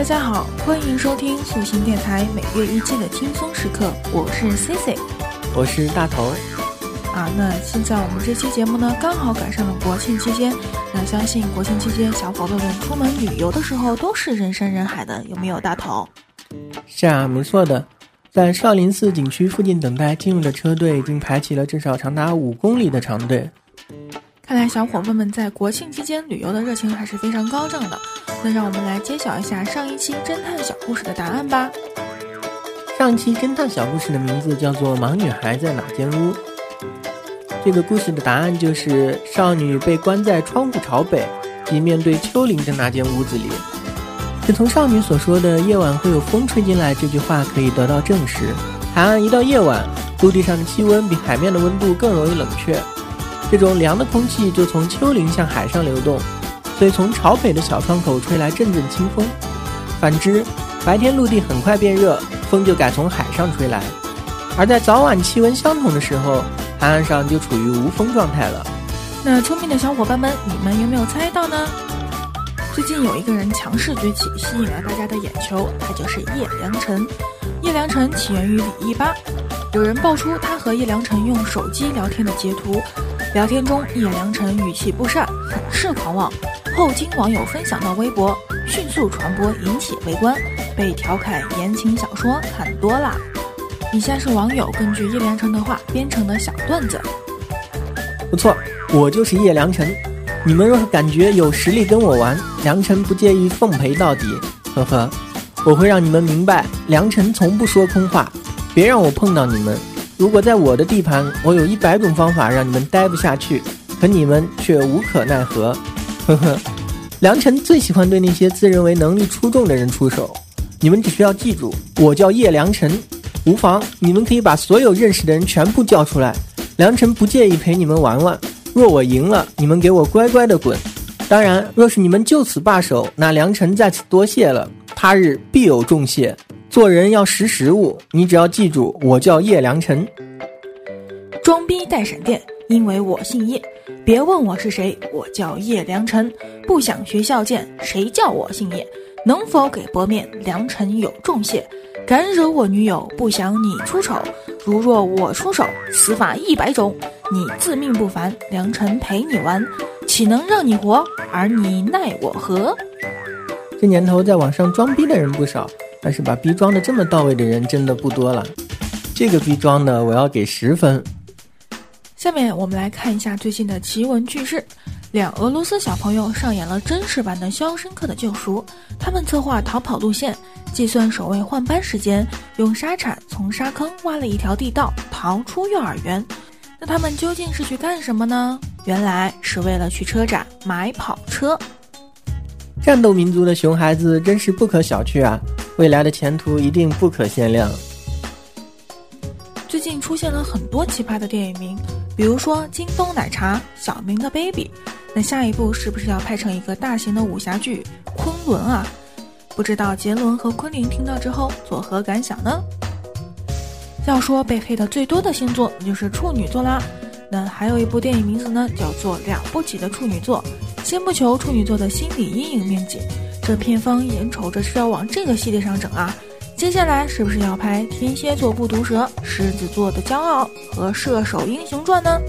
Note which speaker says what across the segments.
Speaker 1: 大家好，欢迎收听素心电台每月一期的轻松时刻，我是 C C，
Speaker 2: 我是大头。
Speaker 1: 啊，那现在我们这期节目呢，刚好赶上了国庆期间。那相信国庆期间，小伙伴们出门旅游的时候都是人山人海的，有没有大头？
Speaker 2: 是啊，没错的。在少林寺景区附近等待进入的车队已经排起了至少长达五公里的长队。
Speaker 1: 看来小伙伴们在国庆期间旅游的热情还是非常高涨的。那让我们来揭晓一下上一期侦探小故事的答案吧。
Speaker 2: 上期侦探小故事的名字叫做《盲女孩在哪间屋》。这个故事的答案就是少女被关在窗户朝北，即面对丘陵的那间屋子里。这从少女所说的“夜晚会有风吹进来”这句话可以得到证实。海岸一到夜晚，陆地上的气温比海面的温度更容易冷却，这种凉的空气就从丘陵向海上流动，所以从朝北的小窗口吹来阵阵清风。反之，白天陆地很快变热，风就改从海上吹来。而在早晚气温相同的时候，海岸上就处于无风状态了。
Speaker 1: 那聪明的小伙伴们，你们有没有猜到呢？最近有一个人强势崛起，吸引了大家的眼球，他就是叶良辰。叶良辰起源于李一吧，有人爆出他和叶良辰用手机聊天的截图，聊天中叶良辰语气不善，很是狂妄。后经网友分享到微博，迅速传播，引起围观，被调侃言情小说看多了。以下是网友根据叶良辰的话编成的小段子。
Speaker 2: 不错，我就是叶良辰。你们若是感觉有实力跟我玩，良辰不介意奉陪到底。呵呵，我会让你们明白，良辰从不说空话。别让我碰到你们。如果在我的地盘，我有一百种方法让你们待不下去，可你们却无可奈何。呵呵，良辰最喜欢对那些自认为能力出众的人出手。你们只需要记住，我叫叶良辰。无妨，你们可以把所有认识的人全部叫出来。良辰不介意陪你们玩玩。若我赢了，你们给我乖乖的滚。当然，若是你们就此罢手，那良辰在此多谢了。他日必有重谢。做人要识时务，你只要记住，我叫叶良辰。
Speaker 1: 装逼带闪电，因为我姓叶。别问我是谁，我叫叶良辰。不想学校见，谁叫我姓叶？能否给薄面？良辰有重谢。敢惹我女友，不想你出丑。如若我出手，死法一百种。你自命不凡，良辰陪你玩，岂能让你活？而你奈我何？
Speaker 2: 这年头在网上装逼的人不少，但是把逼装的这么到位的人真的不多了。这个逼装的，我要给十分。
Speaker 1: 下面我们来看一下最近的奇闻趣事。两俄罗斯小朋友上演了真实版的《肖申克的救赎》，他们策划逃跑路线。计算守卫换班时间，用沙铲从沙坑挖了一条地道，逃出幼儿园。那他们究竟是去干什么呢？原来是为了去车展买跑车。
Speaker 2: 战斗民族的熊孩子真是不可小觑啊！未来的前途一定不可限量。
Speaker 1: 最近出现了很多奇葩的电影名，比如说京东奶茶、小明的 baby。那下一步是不是要拍成一个大型的武侠剧《昆仑》啊？不知道杰伦和昆凌听到之后作何感想呢？要说被黑的最多的星座，那就是处女座啦。那还有一部电影名字呢，叫做《了不起的处女座》。先不求处女座的心理阴影面积，这片方眼瞅着是要往这个系列上整啊。接下来是不是要拍天蝎座不毒舌、狮子座的骄傲和射手英雄传呢？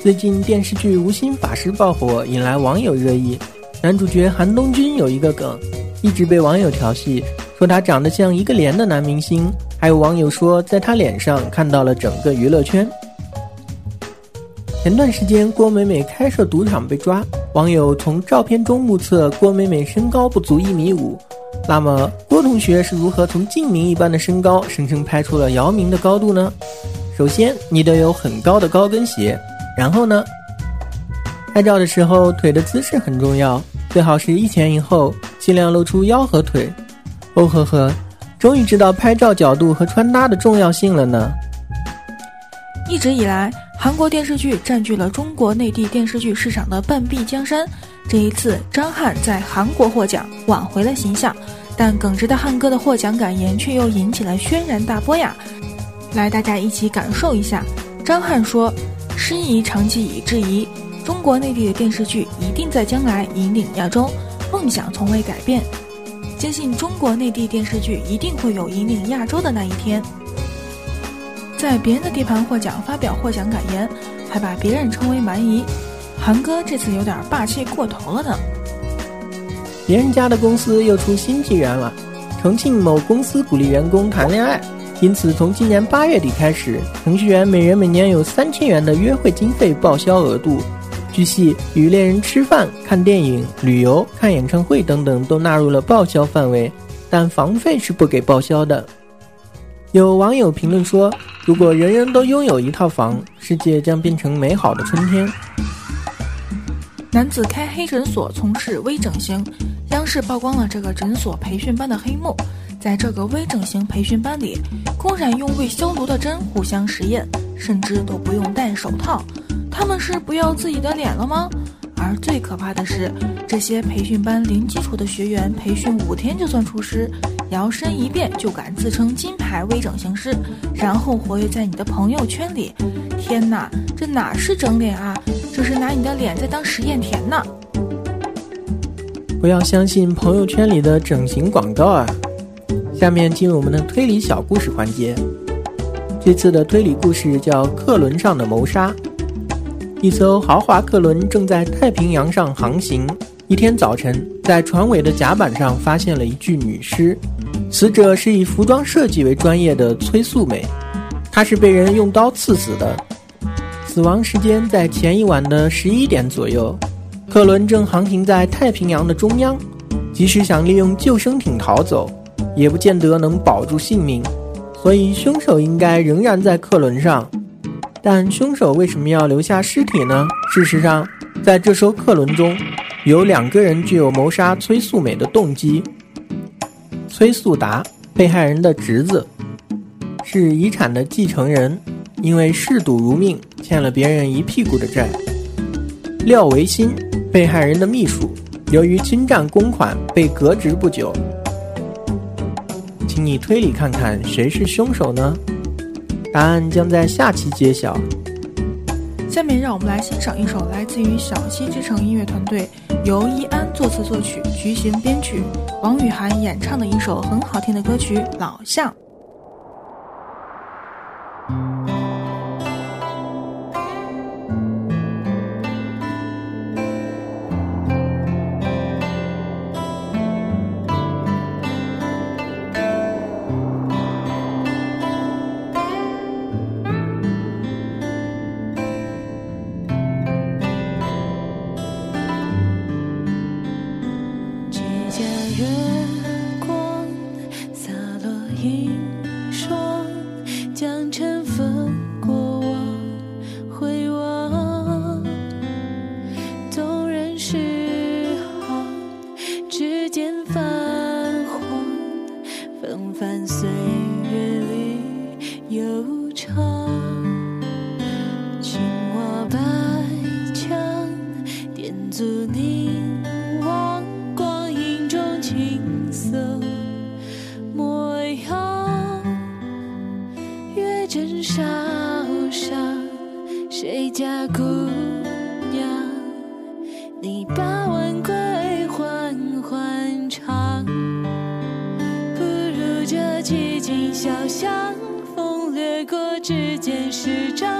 Speaker 2: 最近电视剧《无心法师》爆火，引来网友热议。男主角韩东君有一个梗。一直被网友调戏，说他长得像一个连的男明星，还有网友说在他脸上看到了整个娱乐圈。前段时间郭美美开设赌场被抓，网友从照片中目测郭美美身高不足一米五，那么郭同学是如何从镜明一般的身高生生拍出了姚明的高度呢？首先你得有很高的高跟鞋，然后呢，拍照的时候腿的姿势很重要，最好是一前一后。尽量露出腰和腿，哦呵呵，终于知道拍照角度和穿搭的重要性了呢。
Speaker 1: 一直以来，韩国电视剧占据了中国内地电视剧市场的半壁江山。这一次，张翰在韩国获奖，挽回了形象，但耿直的汉哥的获奖感言却又引起了轩然大波呀！来，大家一起感受一下。张翰说：“师夷长期以质疑，中国内地的电视剧一定在将来引领亚洲。”梦想从未改变，
Speaker 3: 坚信中国内地电视剧一定会有引领亚洲的那一天。在别人的地盘获奖，发表获奖感言，还把别人称为蛮夷，韩哥这次有点霸气过头了呢。
Speaker 2: 别人家的公司又出新纪元了，重庆某公司鼓励员工谈恋爱，因此从今年八月底开始，程序员每人每年有三千元的约会经费报销额度。据悉，与恋人吃饭、看电影、旅游、看演唱会等等都纳入了报销范围，但房费是不给报销的。有网友评论说：“如果人人都拥有一套房，世界将变成美好的春天。”
Speaker 3: 男子开黑诊所从事微整形，央视曝光了这个诊所培训班的黑幕。在这个微整形培训班里，公然用未消毒的针互相实验，甚至都不用戴手套。他们是不要自己的脸了吗？而最可怕的是，这些培训班零基础的学员，培训五天就算出师，摇身一变就敢自称金牌微整形师，然后活跃在你的朋友圈里。天哪，这哪是整脸啊？这是拿你的脸在当实验田呢！
Speaker 2: 不要相信朋友圈里的整形广告啊！下面进入我们的推理小故事环节。这次的推理故事叫《客轮上的谋杀》。一艘豪华客轮正在太平洋上航行。一天早晨，在船尾的甲板上发现了一具女尸，死者是以服装设计为专业的崔素美，她是被人用刀刺死的，死亡时间在前一晚的十一点左右。客轮正航行在太平洋的中央，即使想利用救生艇逃走，也不见得能保住性命，所以凶手应该仍然在客轮上。但凶手为什么要留下尸体呢？事实上，在这艘客轮中，有两个人具有谋杀崔素美的动机。崔素达，被害人的侄子，是遗产的继承人，因为嗜赌如命，欠了别人一屁股的债。廖维新，被害人的秘书，由于侵占公款被革职不久。请你推理看看，谁是凶手呢？答案将在下期揭晓。
Speaker 3: 下面让我们来欣赏一首来自于小溪之城音乐团队，由易安作词作曲、徐行编曲、王雨涵演唱的一首很好听的歌曲《老巷》。当风掠过指尖，时长。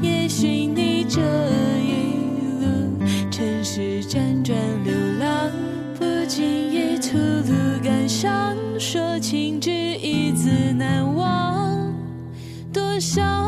Speaker 3: 也许你这一路尘世辗转，流浪，不经意吐露感伤，说情之一字难忘。多少。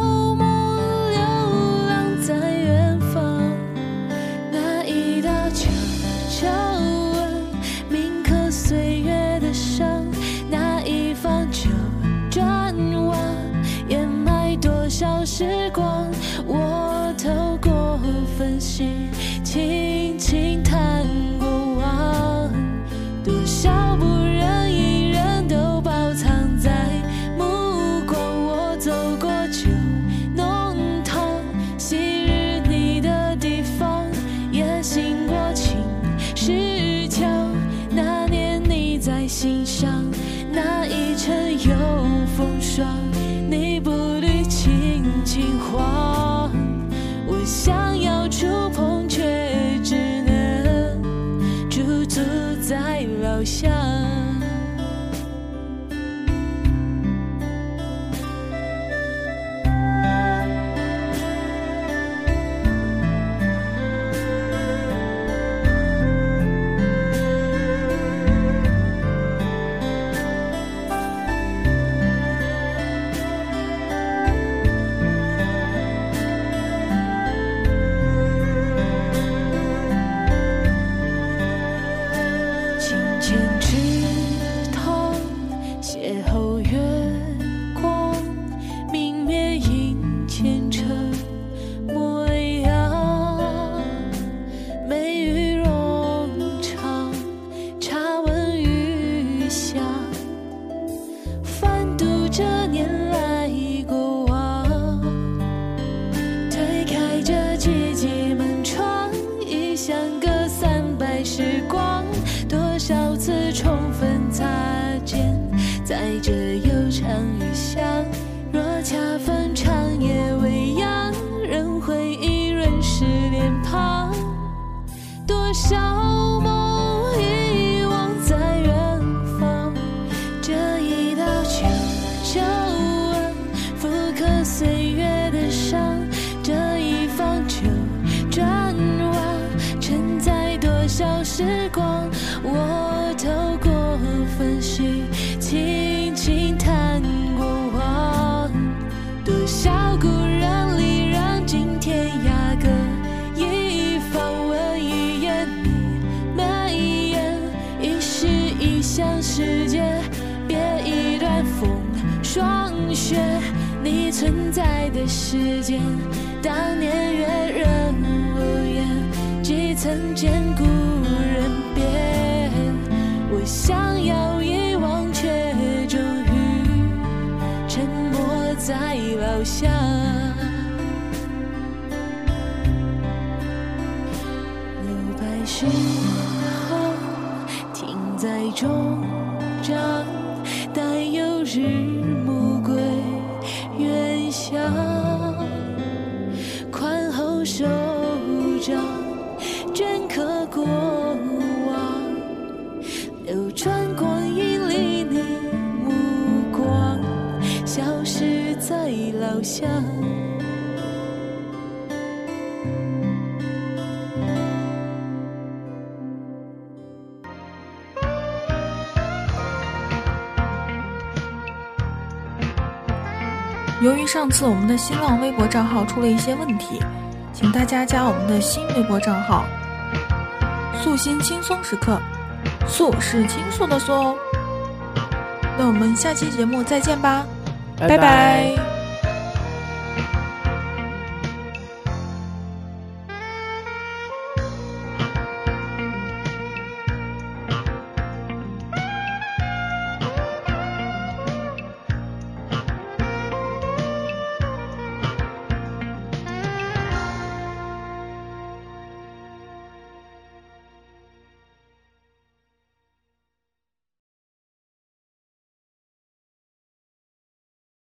Speaker 3: 心少次充分擦肩，在这悠长雨巷。若恰逢长夜未央，仍回忆润湿脸庞。多少在的时间，当年月人无言，几曾见故人别。我想要遗忘，却终于沉默在老乡。留白石后，停在终章，待有日老乡。
Speaker 1: 由于上次我们的新浪微博账号出了一些问题，请大家加我们的新微博账号“素心轻松时刻”，素是倾诉的素哦。那我们下期节目再见吧，
Speaker 2: 拜
Speaker 1: 拜拜